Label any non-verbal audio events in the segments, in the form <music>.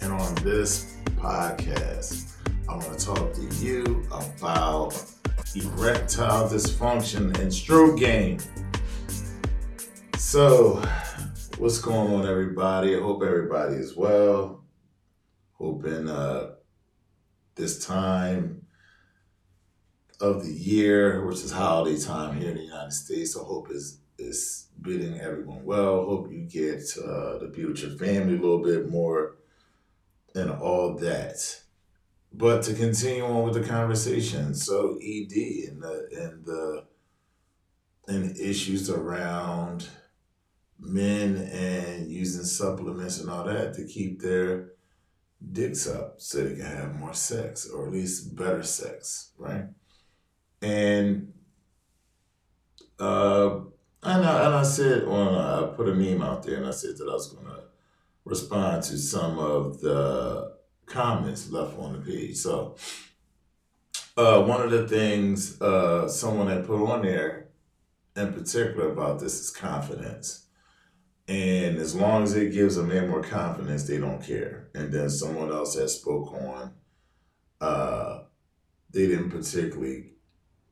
And on this podcast, I want to talk to you about erectile dysfunction and stroke game. So, what's going on, everybody? I hope everybody is well. Hoping uh, this time of the year, which is holiday time here in the United States, I hope is is bidding everyone well. Hope you get uh, to be with your family a little bit more and all that. But to continue on with the conversation, so ED and the and the and issues around men and using supplements and all that to keep their dicks up so they can have more sex or at least better sex, right? And uh, and I, and I said on I put a meme out there and I said that I was gonna respond to some of the comments left on the page. So uh, one of the things uh, someone had put on there in particular about this is confidence. And as long as it gives a man more confidence, they don't care. And then someone else that spoke on, uh, they didn't particularly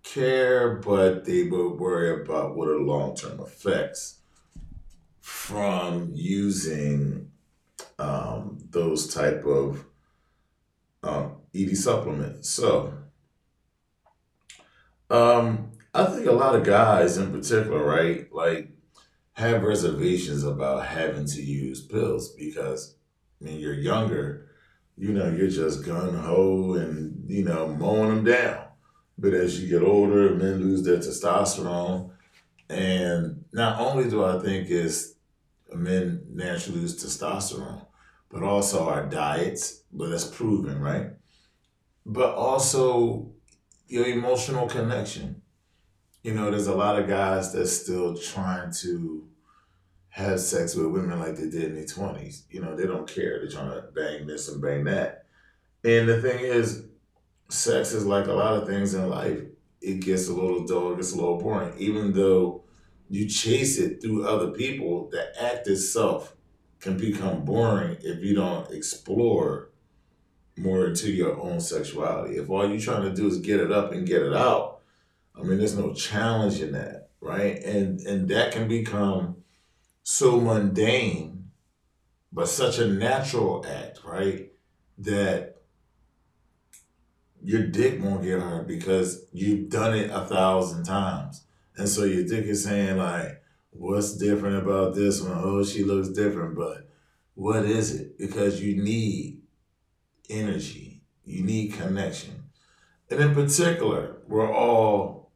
care, but they would worry about what are long term effects from using um, those type of um, ED supplements. So, um, I think a lot of guys in particular, right, like have reservations about having to use pills because I mean you're younger, you know, you're just gun ho and, you know, mowing them down. But as you get older, men lose their testosterone. And not only do I think it's men naturally lose testosterone, but also our diets, but that's proven, right? But also your emotional connection. You know, there's a lot of guys that's still trying to have sex with women like they did in their 20s. You know, they don't care. They're trying to bang this and bang that. And the thing is, sex is like a lot of things in life. It gets a little dull, it gets a little boring. Even though you chase it through other people, the act itself can become boring if you don't explore more into your own sexuality. If all you're trying to do is get it up and get it out, I mean, there's no challenge in that, right? And and that can become so mundane, but such a natural act, right? That your dick won't get hard because you've done it a thousand times. And so your dick is saying like, what's different about this one? Oh, she looks different, but what is it? Because you need energy, you need connection. And in particular, we're all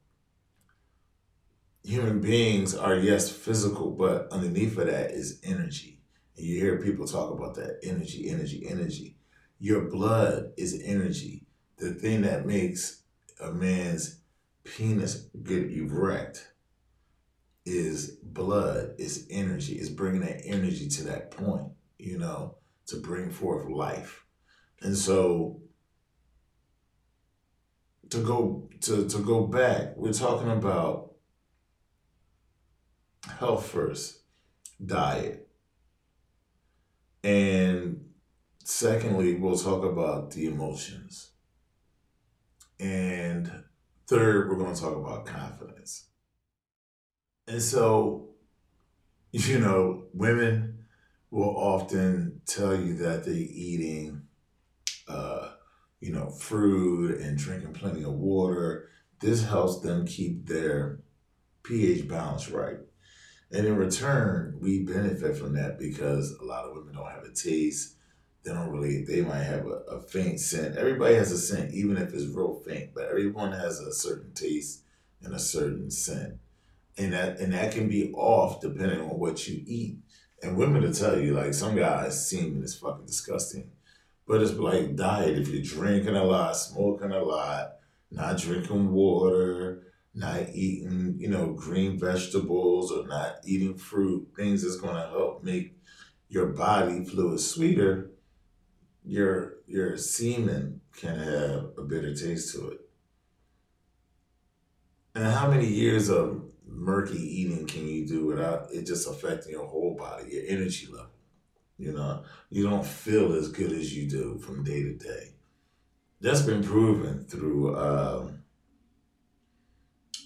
human beings are, yes, physical, but underneath of that is energy. And you hear people talk about that energy, energy, energy. Your blood is energy. The thing that makes a man's penis get erect is blood, is energy, is bringing that energy to that point, you know, to bring forth life. And so to go to, to go back, we're talking about health first, diet. And secondly, we'll talk about the emotions. And third, we're going to talk about confidence. And so, <laughs> you know, women will often tell you that they're eating, uh, you know, fruit and drinking plenty of water. This helps them keep their pH balance right. And in return, we benefit from that because a lot of women don't have a taste. They don't really, they might have a, a faint scent. Everybody has a scent, even if it's real faint, but everyone has a certain taste and a certain scent and that and that can be off depending on what you eat. And women will tell you, like some guys semen is fucking disgusting. But it's like diet. If you're drinking a lot, smoking a lot, not drinking water, not eating, you know, green vegetables or not eating fruit, things that's to help make your body fluid sweeter, your your semen can have a bitter taste to it. And how many years of murky eating can you do without it just affecting your whole body, your energy level? You know, you don't feel as good as you do from day to day. That's been proven through um,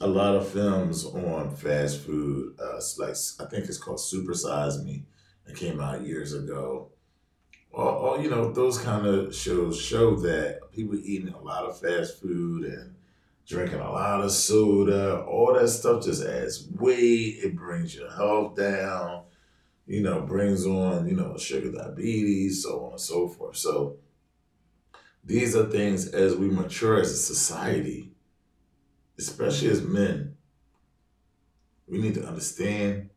a lot of films on fast food. Uh, like I think it's called Super Size Me. It came out years ago. All, all you know, those kind of shows show that people eating a lot of fast food and drinking a lot of soda, all that stuff just adds weight. It brings your health down. You know, brings on you know sugar diabetes, so on and so forth. So these are things as we mature as a society, especially as men, we need to understand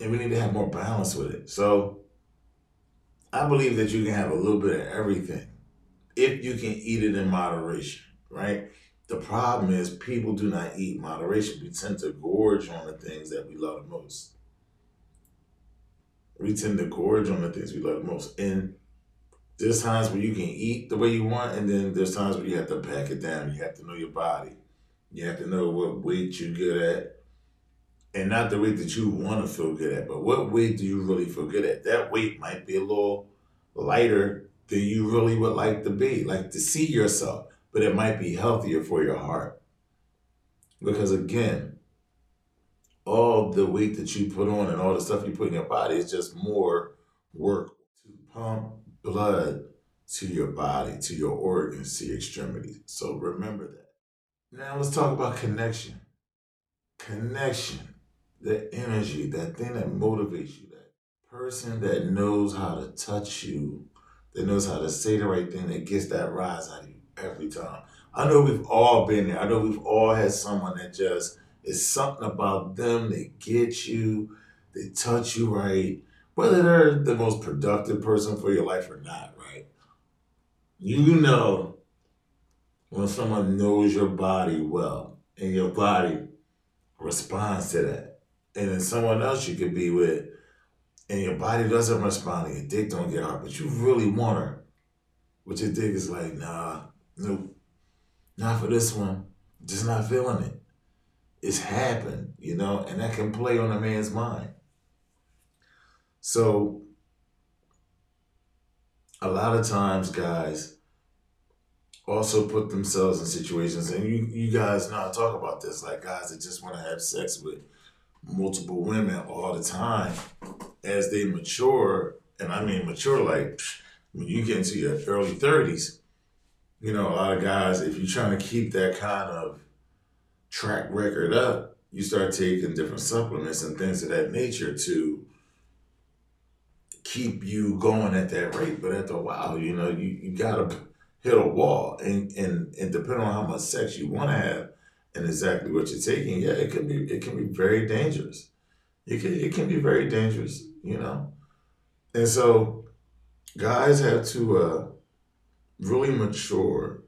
and we need to have more balance with it. So I believe that you can have a little bit of everything if you can eat it in moderation, right? The problem is people do not eat moderation. We tend to gorge on the things that we love most. We tend to gorge on the things we love most. And there's times where you can eat the way you want, and then there's times where you have to pack it down. You have to know your body. You have to know what weight you're good at and not the weight that you want to feel good at, but what weight do you really feel good at? That weight might be a little lighter than you really would like to be, like to see yourself, but it might be healthier for your heart. Because again, all the weight that you put on and all the stuff you put in your body is just more work to pump blood to your body, to your organs, to your extremities. So remember that. Now let's talk about connection. Connection that energy, that thing that motivates you, that person that knows how to touch you, that knows how to say the right thing, that gets that rise out of you every time. I know we've all been there. I know we've all had someone that just is something about them that gets you, they touch you right, whether they're the most productive person for your life or not, right? You know when someone knows your body well and your body responds to that and then someone else you could be with, and your body doesn't respond, and your dick don't get hard, but you really want her. But your dick is like, nah, nope, not for this one. Just not feeling it. It's happened, you know, and that can play on a man's mind. So, a lot of times, guys also put themselves in situations, and you, you guys know I talk about this, like guys that just want to have sex with multiple women all the time as they mature, and I mean mature like when you get into your early thirties, you know, a lot of guys, if you're trying to keep that kind of track record up, you start taking different supplements and things of that nature to keep you going at that rate. But after a while, you know, you, you gotta hit a wall and, and and depending on how much sex you wanna have, and exactly what you're taking, yeah, it can be it can be very dangerous. It can it can be very dangerous, you know. And so guys have to uh, really mature.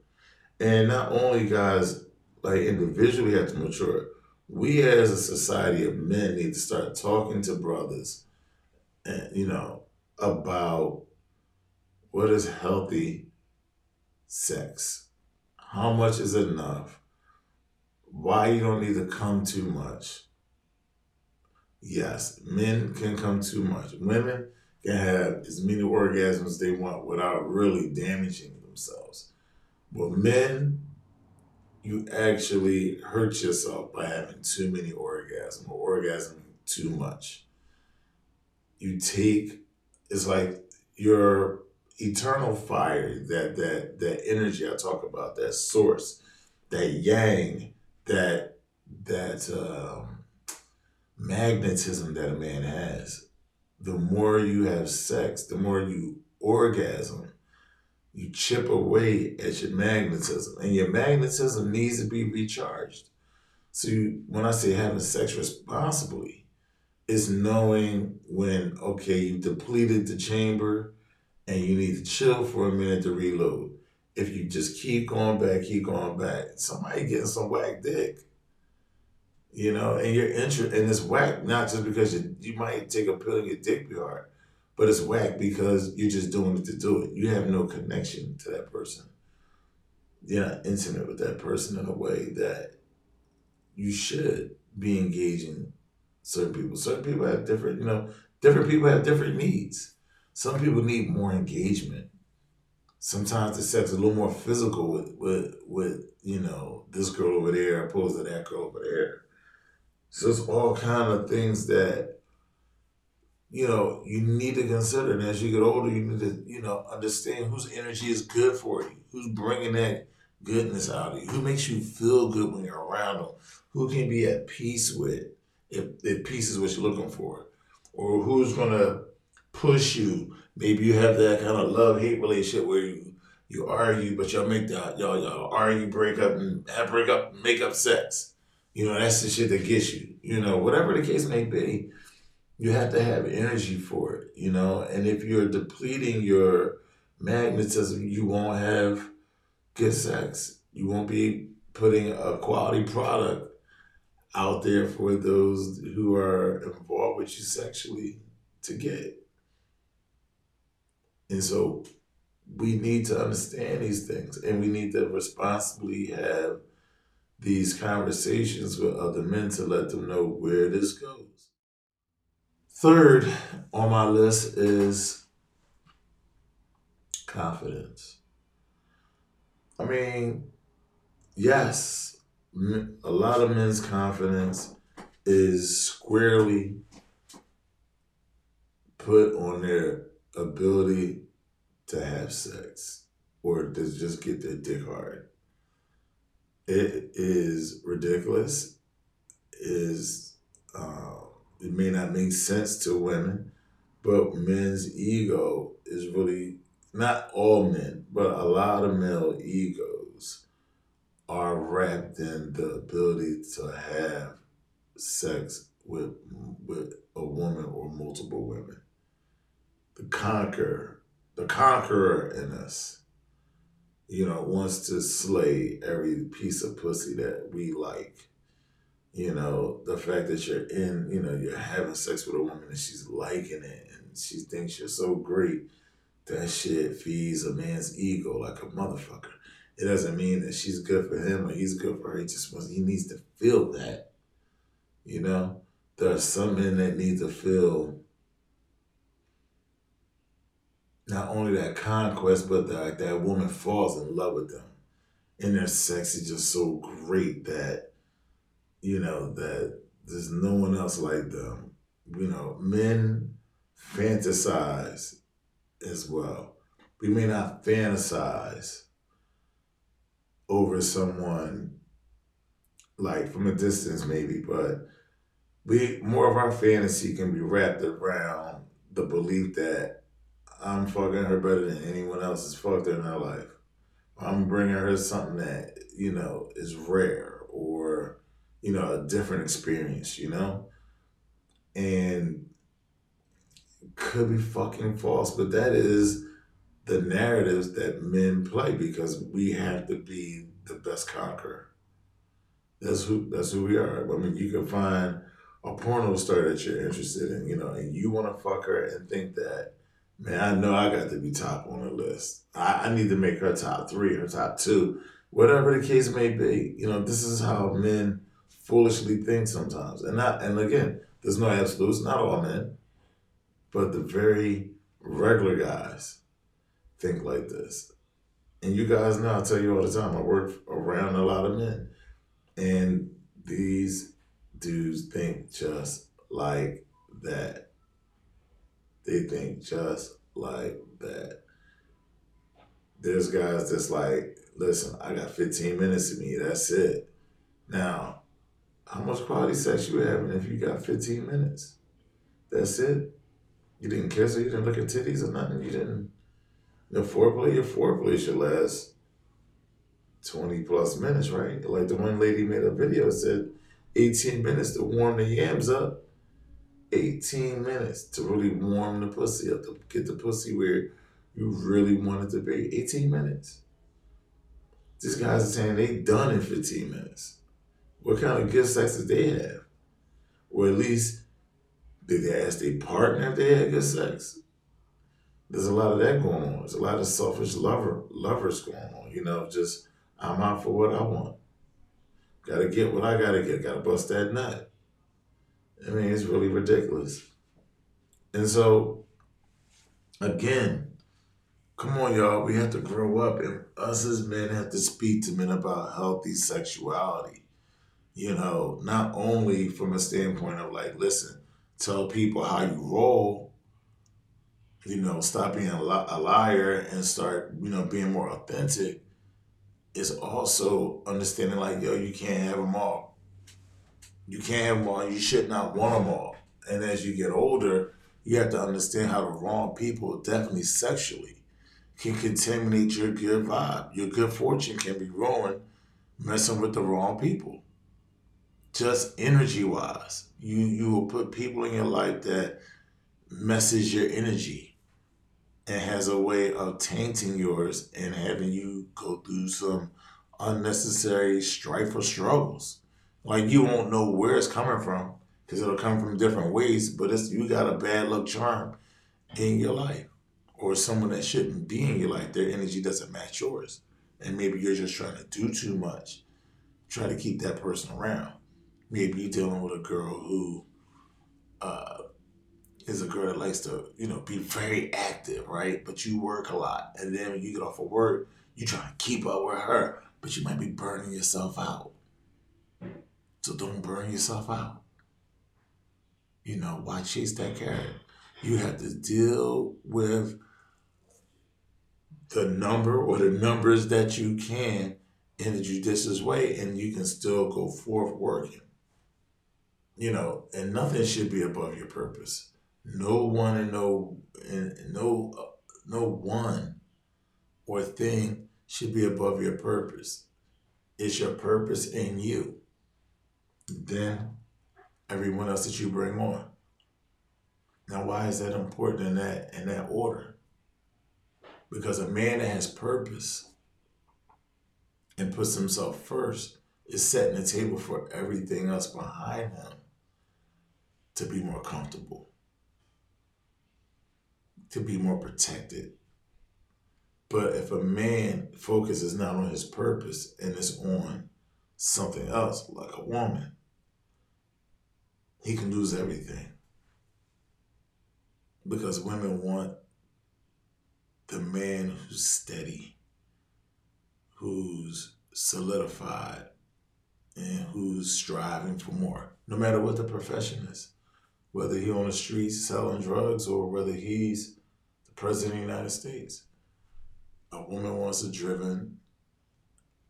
And not only guys like individually have to mature, we as a society of men need to start talking to brothers and you know about what is healthy sex. How much is enough? Why you don't need to come too much. Yes, men can come too much. Women can have as many orgasms as they want without really damaging themselves. But men, you actually hurt yourself by having too many orgasms or orgasming too much. You take it's like your eternal fire, that that that energy I talk about, that source, that yang that that um, magnetism that a man has. The more you have sex, the more you orgasm, you chip away at your magnetism, and your magnetism needs to be recharged. So you, when I say having sex responsibly, is knowing when okay you depleted the chamber and you need to chill for a minute to reload. If you just keep going back, keep going back, somebody getting some whack dick. You know, and you're interested, and it's whack not just because you, you might take a pill and your dick be hard, but it's whack because you're just doing it to do it. You have no connection to that person. You're not intimate with that person in a way that you should be engaging certain people. Certain people have different, you know, different people have different needs. Some people need more engagement. Sometimes the sex is a little more physical with, with, with you know, this girl over there opposed to that girl over there. So it's all kind of things that, you know, you need to consider. And as you get older, you need to, you know, understand whose energy is good for you, who's bringing that goodness out of you, who makes you feel good when you're around them, who can be at peace with if, if peace is what you're looking for, or who's gonna push you. Maybe you have that kind of love hate relationship where you you argue, but y'all make that y'all y'all argue, break up, and have break up, make up sex. You know that's the shit that gets you. You know whatever the case may be, you have to have energy for it. You know, and if you're depleting your magnetism, you won't have good sex. You won't be putting a quality product out there for those who are involved with you sexually to get. And so we need to understand these things and we need to responsibly have these conversations with other men to let them know where this goes. Third on my list is confidence. I mean, yes, a lot of men's confidence is squarely put on their ability to have sex or to just get their dick hard. It is ridiculous. Is uh, it may not make sense to women, but men's ego is really not all men, but a lot of male egos are wrapped in the ability to have sex with with a woman or multiple women the conqueror, the conqueror in us, you know, wants to slay every piece of pussy that we like. You know, the fact that you're in, you know, you're having sex with a woman and she's liking it and she thinks you're so great. That shit feeds a man's ego like a motherfucker. It doesn't mean that she's good for him or he's good for her. He just wants, he needs to feel that. You know, there are some men that need to feel not only that conquest, but that that woman falls in love with them. And their sex is just so great that, you know, that there's no one else like them. You know, men fantasize as well. We may not fantasize over someone like from a distance maybe, but we more of our fantasy can be wrapped around the belief that I'm fucking her better than anyone else has fucked her in her life. I'm bringing her something that, you know, is rare or, you know, a different experience, you know? And could be fucking false, but that is the narratives that men play because we have to be the best conqueror. That's who that's who we are. I mean, you can find a porno star that you're interested in, you know, and you want to fuck her and think that Man, I know I got to be top on the list. I, I need to make her top three or top two, whatever the case may be. You know, this is how men foolishly think sometimes. And not and again, there's no absolutes, not all men, but the very regular guys think like this. And you guys know, I tell you all the time, I work around a lot of men. And these dudes think just like that. They think just like that. There's guys that's like, listen, I got 15 minutes of me, that's it. Now, how much quality sex you having if you got 15 minutes? That's it. You didn't kiss her, you didn't look at titties or nothing, you didn't. The foreplay, your foreplay should last 20 plus minutes, right? Like the one lady made a video said 18 minutes to warm the yams up. 18 minutes to really warm the pussy up, to get the pussy where you really want it to be? 18 minutes. These guys are saying they done in 15 minutes. What kind of good sex did they have? Or at least did they ask their partner if they had good sex? There's a lot of that going on. There's a lot of selfish lover lovers going on. You know, just I'm out for what I want. Gotta get what I gotta get. Gotta bust that nut. I mean, it's really ridiculous. And so, again, come on, y'all. We have to grow up, and us as men have to speak to men about healthy sexuality. You know, not only from a standpoint of like, listen, tell people how you roll. You know, stop being a, li- a liar and start, you know, being more authentic. Is also understanding like, yo, you can't have them all. You can't have them all. You should not want them all. And as you get older, you have to understand how the wrong people, definitely sexually, can contaminate your good vibe. Your good fortune can be ruined messing with the wrong people. Just energy wise, you you will put people in your life that messes your energy and has a way of tainting yours and having you go through some unnecessary strife or struggles. Like you won't know where it's coming from because it'll come from different ways, but it's you got a bad luck charm in your life or someone that shouldn't be in your life, their energy doesn't match yours. And maybe you're just trying to do too much. Try to keep that person around. Maybe you're dealing with a girl who uh, is a girl that likes to, you know, be very active, right? But you work a lot. And then when you get off of work, you try to keep up with her, but you might be burning yourself out. So don't burn yourself out. You know, why chase that carrot? You have to deal with the number or the numbers that you can in a judicious way, and you can still go forth working. You know, and nothing should be above your purpose. No one and no and no no one or thing should be above your purpose. It's your purpose in you. Then everyone else that you bring on. Now, why is that important in that in that order? Because a man that has purpose and puts himself first is setting the table for everything else behind him to be more comfortable, to be more protected. But if a man focuses not on his purpose and is on something else, like a woman, he can lose everything. Because women want the man who's steady, who's solidified, and who's striving for more, no matter what the profession is. Whether he on the streets selling drugs or whether he's the president of the United States. A woman wants a driven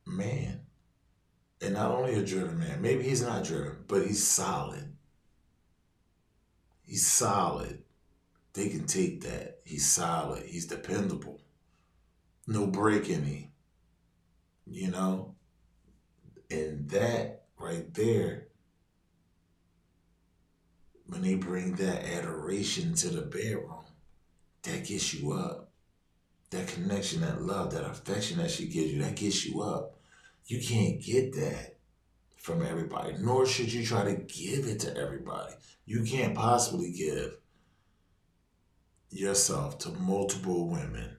man. And not only a driven man, maybe he's not driven, but he's solid. He's solid. They can take that. He's solid. He's dependable. No break in him. You know? And that right there, when they bring that adoration to the bedroom, that gets you up. That connection, that love, that affection that she gives you, that gets you up. You can't get that from everybody, nor should you try to give it to everybody. You can't possibly give yourself to multiple women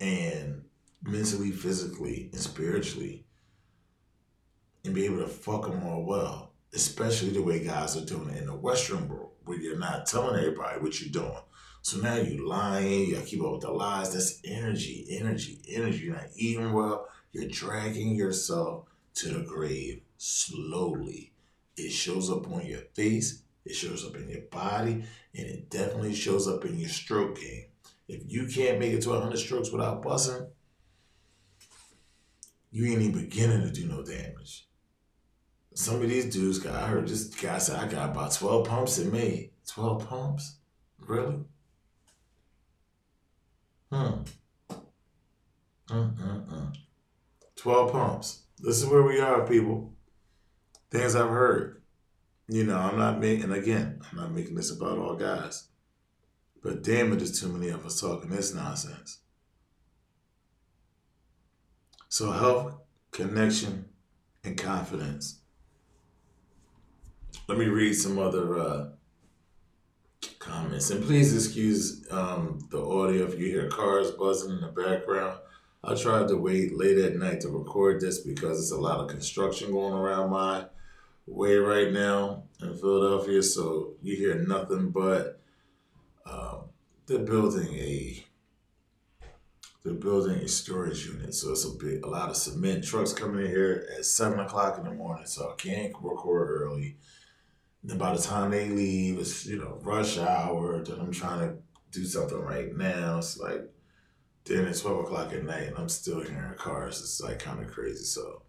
and mentally, physically, and spiritually and be able to fuck them all well, especially the way guys are doing it in the Western world, where you're not telling everybody what you're doing. So now you lying, you keep up with the lies. That's energy, energy, energy. You're not eating well. You're dragging yourself to the grave slowly. It shows up on your face, it shows up in your body, and it definitely shows up in your stroke game. If you can't make it to 100 strokes without busting, you ain't even beginning to do no damage. Some of these dudes got, I heard this guy said, I got about 12 pumps in me. 12 pumps? Really? Hmm. Mm-mm-mm. 12 pumps. This is where we are, people. Things I've heard. You know, I'm not making, again, I'm not making this about all guys. But damn it, there's too many of us talking this nonsense. So health, connection, and confidence. Let me read some other uh, comments. And please excuse um, the audio if you hear cars buzzing in the background. I tried to wait late at night to record this because it's a lot of construction going around my way right now in Philadelphia. So you hear nothing but um, they're building a they're building a storage unit. So it's a big a lot of cement trucks coming in here at seven o'clock in the morning. So I can't record early. Then by the time they leave, it's you know rush hour. Then I'm trying to do something right now. It's like then it's twelve o'clock at night, and I'm still hearing cars. It's like kind of crazy. So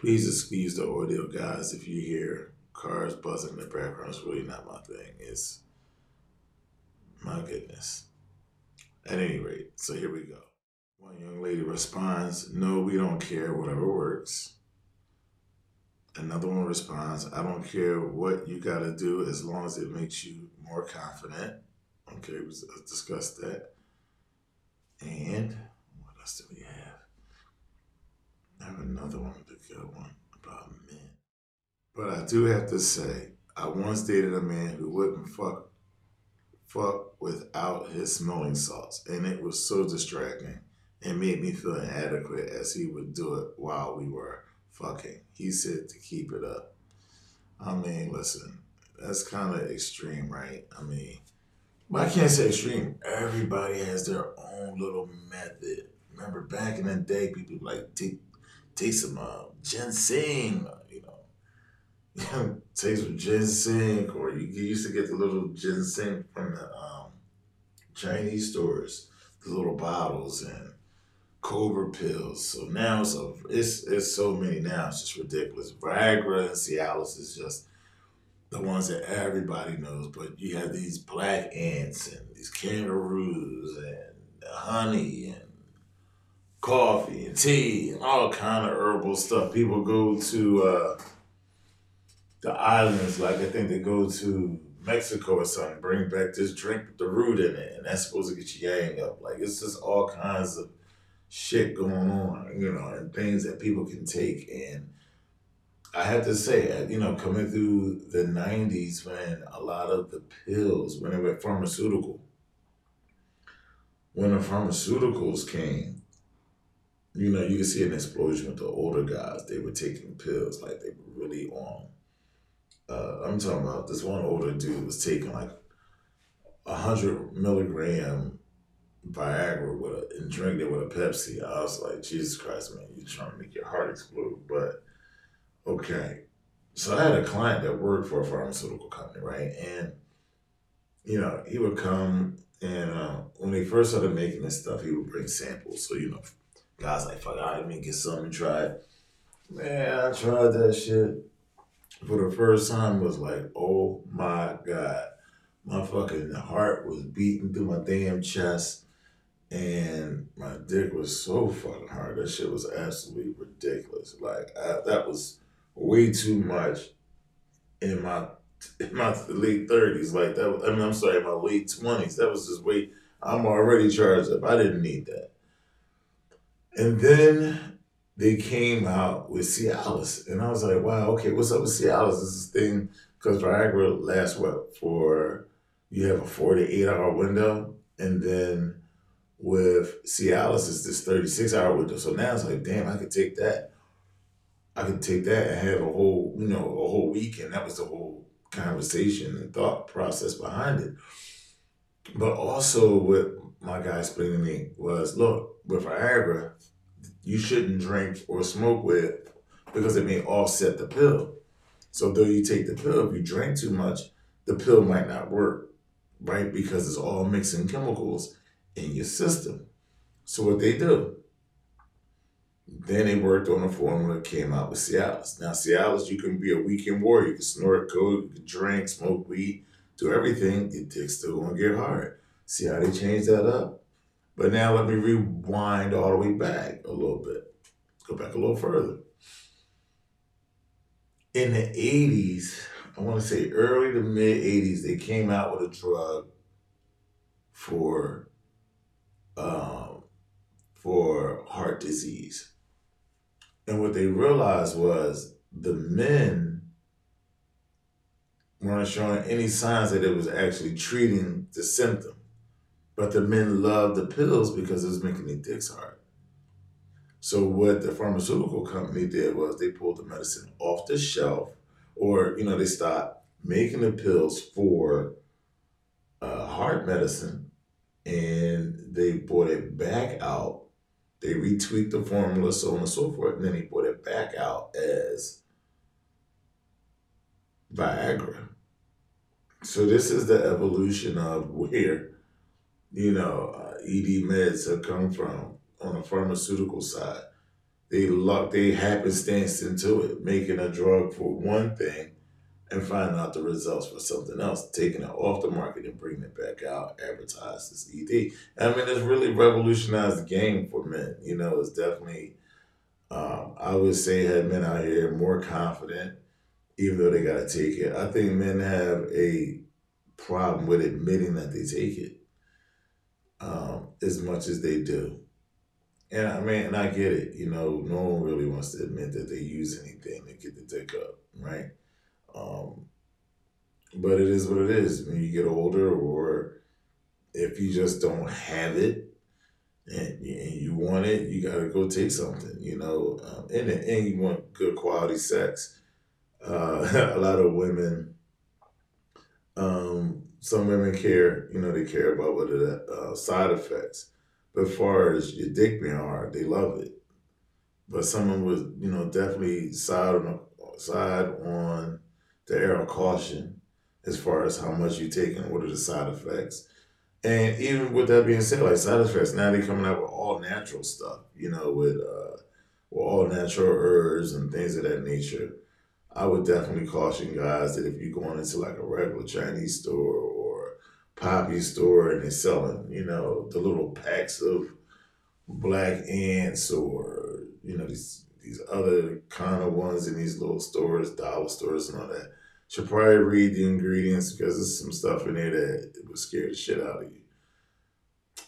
please excuse the audio, guys. If you hear cars buzzing in the background, it's really not my thing. It's my goodness. At any rate, so here we go. One young lady responds, No, we don't care, whatever works. Another one responds, I don't care what you got to do as long as it makes you more confident. Okay, we discussed that. And what else do we have? I have another one, the good one about men. But I do have to say, I once dated a man who wouldn't fuck fuck without his smelling salts, and it was so distracting. It made me feel inadequate as he would do it while we were fucking. He said to keep it up. I mean, listen, that's kind of extreme, right? I mean, I can't say extreme. Everybody has their own little method. Remember back in the day, people like take some uh, ginseng, you know, <laughs> take some ginseng, or you, you used to get the little ginseng from the um, Chinese stores, the little bottles, and Cobra pills. So now it's a, it's it's so many now. It's just ridiculous. Viagra and Cialis is just the ones that everybody knows. But you have these black ants and these kangaroos and honey and coffee and tea and all kind of herbal stuff. People go to uh, the islands, like I think they go to Mexico or something, bring back this drink with the root in it, and that's supposed to get your yang up. Like it's just all kinds of shit going on, you know, and things that people can take. And I have to say, uh, you know, coming through the 90s when a lot of the pills, when they were pharmaceutical, when the pharmaceuticals came, you know, you can see an explosion with the older guys. They were taking pills like they were really on. Uh, I'm talking about this one older dude was taking like a hundred milligram Viagra with a, and drink it with a Pepsi. I was like, Jesus Christ, man, you're trying to make your heart explode. But okay. So I had a client that worked for a pharmaceutical company, right? And, you know, he would come and uh, when he first started making this stuff, he would bring samples. So, you know, guys like, fuck, all right, let me get something and try it. Man, I tried that shit for the first time was like, oh my God. My fucking heart was beating through my damn chest and my dick was so fucking hard. That shit was absolutely ridiculous. Like I, that was way too much in my in my late thirties. Like that. I mean, I'm sorry, my late twenties. That was just way. I'm already charged up. I didn't need that. And then they came out with Cialis, and I was like, wow, okay, what's up with Cialis? This is thing because Viagra lasts what for? You have a 48 hour window, and then with Cialis is this 36 hour window. So now it's like, damn, I could take that. I could take that and have a whole, you know, a whole week. And that was the whole conversation and thought process behind it. But also what my guy explained to me was, look, with Viagra, you shouldn't drink or smoke with because it may offset the pill. So though you take the pill, if you drink too much, the pill might not work, right? Because it's all mixing chemicals in your system. So what they do, then they worked on a formula, came out with Cialis. Now Cialis, you can be a weekend warrior. You can snort coke, you can drink, smoke weed, do everything. Your dick's still gonna get hard. See how they changed that up? But now let me rewind all the way back a little bit. Go back a little further. In the 80s, I want to say early to mid 80s, they came out with a drug for um, for heart disease. And what they realized was the men weren't showing any signs that it was actually treating the symptom. But the men love the pills because it was making their dicks hard. So what the pharmaceutical company did was they pulled the medicine off the shelf, or you know they stopped making the pills for uh, heart medicine, and they brought it back out. They retweaked the formula, so on and so forth, and then they brought it back out as Viagra. So this is the evolution of <laughs> where, you know, uh, ED meds have come from on the pharmaceutical side. They luck, they happenstance into it, making a drug for one thing and finding out the results for something else, taking it off the market and bringing it back out, advertised as ED. I mean, it's really revolutionized the game for men. You know, it's definitely, um, I would say, had men out here more confident, even though they got to take it. I think men have a problem with admitting that they take it um, as much as they do. And I mean, and I get it. You know, no one really wants to admit that they use anything to get the dick up, right? Um, but it is what it is. When you get older, or if you just don't have it, and, and you want it, you gotta go take something. You know, um, and and you want good quality sex. Uh, <laughs> a lot of women, um, some women care. You know, they care about what are the uh, side effects but as far as your dick being hard, they love it. But someone would, you know, definitely side on side on the air of caution as far as how much you take and what are the side effects. And even with that being said, like side effects, now they're coming out with all natural stuff, you know, with uh with all natural herbs and things of that nature. I would definitely caution guys that if you're going into like a regular Chinese store or poppy store and they're selling, you know, the little packs of black ants or, you know, these these other kind of ones in these little stores, dollar stores and all that. Should probably read the ingredients because there's some stuff in there that would scare the shit out of you.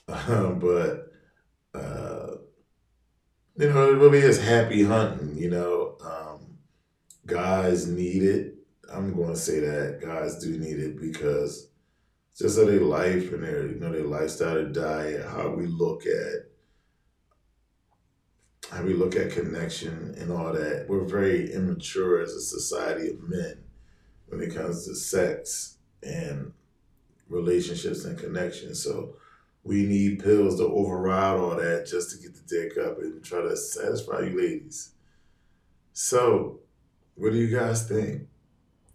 Um, <laughs> but uh, you know, it really is happy hunting, you know. Um, guys need it. I'm gonna say that. Guys do need it because just of their life and their you know their lifestyle, their diet, how we look at how we look at connection and all that. We're very immature as a society of men when it comes to sex and relationships and connections. So we need pills to override all that just to get the dick up and try to satisfy you ladies. So, what do you guys think?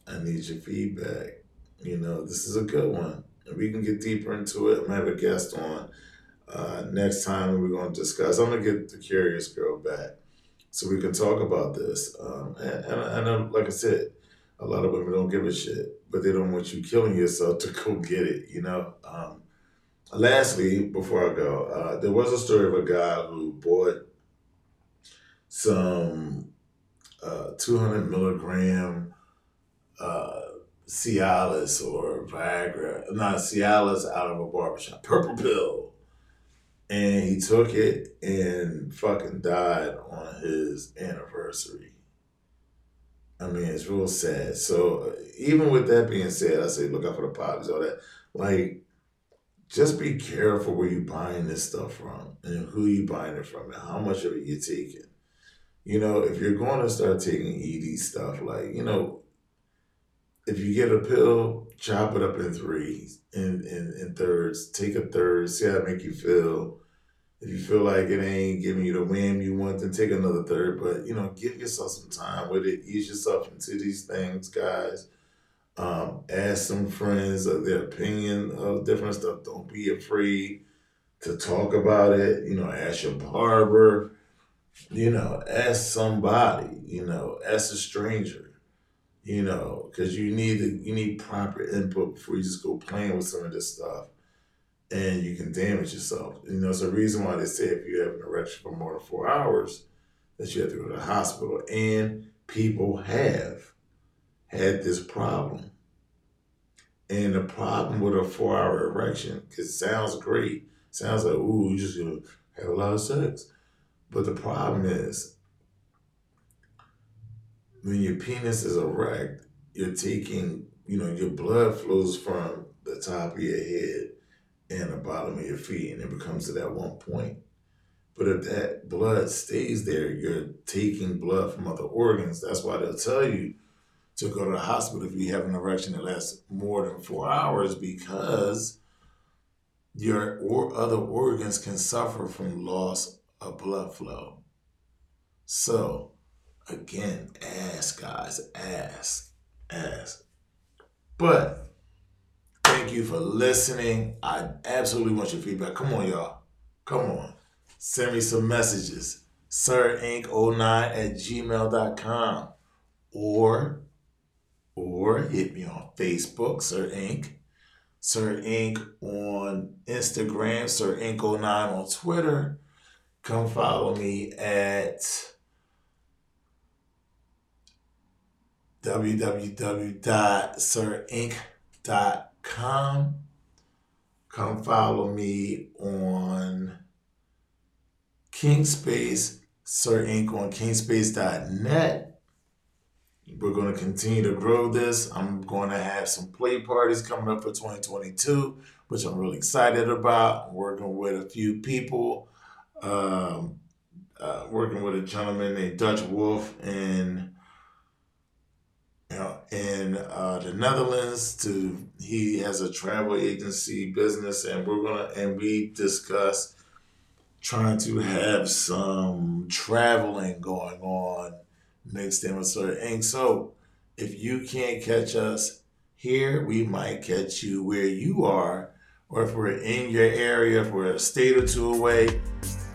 I need your feedback. You know, this is a good one And we can get deeper into it. I'm gonna have a guest on uh, next time. We're gonna discuss. I'm gonna get the curious girl back so we can talk about this. Um, and, and, and um, like I said, a lot of women don't give a shit, but they don't want you killing yourself to go get it. You know. Um, lastly, before I go, uh, there was a story of a guy who bought some uh, 200 milligram. Uh, Cialis or Viagra, not Cialis out of a barbershop, purple pill. And he took it and fucking died on his anniversary. I mean, it's real sad. So even with that being said, I say look out for the pops, all that. Like, just be careful where you buying this stuff from and who you buying it from and how much of it you're taking. You know, if you're going to start taking ED stuff, like, you know, if you get a pill, chop it up in threes, in, in, in thirds. Take a third, see how it make you feel. If you feel like it ain't giving you the wham you want, then take another third. But you know, give yourself some time with it. Ease yourself into these things, guys. Um, ask some friends of their opinion of different stuff. Don't be afraid to talk about it. You know, ask your barber. You know, ask somebody. You know, ask a stranger you know, because you need the, you need proper input before you just go playing with some of this stuff, and you can damage yourself. You know, it's a reason why they say if you have an erection for more than four hours, that you have to go to the hospital. And people have had this problem. And the problem with a four hour erection, because it sounds great. Sounds like, ooh, you're just gonna have a lot of sex. But the problem is when your penis is erect, you're taking, you know, your blood flows from the top of your head and the bottom of your feet, and it becomes to that one point. But if that blood stays there, you're taking blood from other organs. That's why they'll tell you to go to the hospital if you have an erection that lasts more than four hours because your or other organs can suffer from loss of blood flow. So, again, ask, guys, ask, ask. But thank you for listening. I absolutely want your feedback. Come on, y'all. Come on. Send me some messages. SirInc09 at gmail.com or or hit me on Facebook, Sir inQ. Sir inQ. on Instagram, Sir inQ. 09 on Twitter. Come follow me at www.sirinc.com. Come follow me on Kingspace, Sir inQ. on kingspace.net. We're going to continue to grow this. I'm going to have some play parties coming up for 2022, which I'm really excited about. I'm working with a few people, um, uh, working with a gentleman named Dutch Wolf in you know, in uh, the Netherlands. To he has a travel agency business, and we're gonna and we discuss trying to have some traveling going on mixed in with Sir inQ. So if you can't catch us here, we might catch you where you are, or if we're in your area, if we're a state or two away,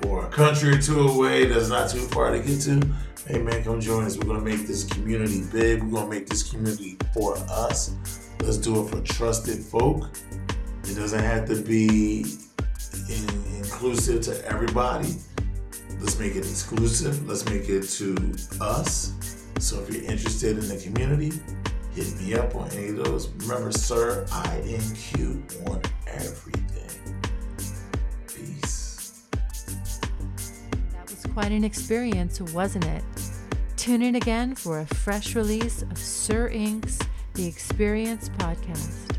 or a country or two away that's not too far to get to. Hey man, come join us. We're gonna make this community big. We're gonna make this community for us. Let's do it for trusted folk. It doesn't have to be in, inclusive to everybody. Let's make it exclusive. Let's make it to us. So if you're interested in the community, hit me up on any of those. Remember, Sir inQ on everything. Quite an experience, wasn't it? Tune in again for a fresh release of Sir inQ's The Experience podcast.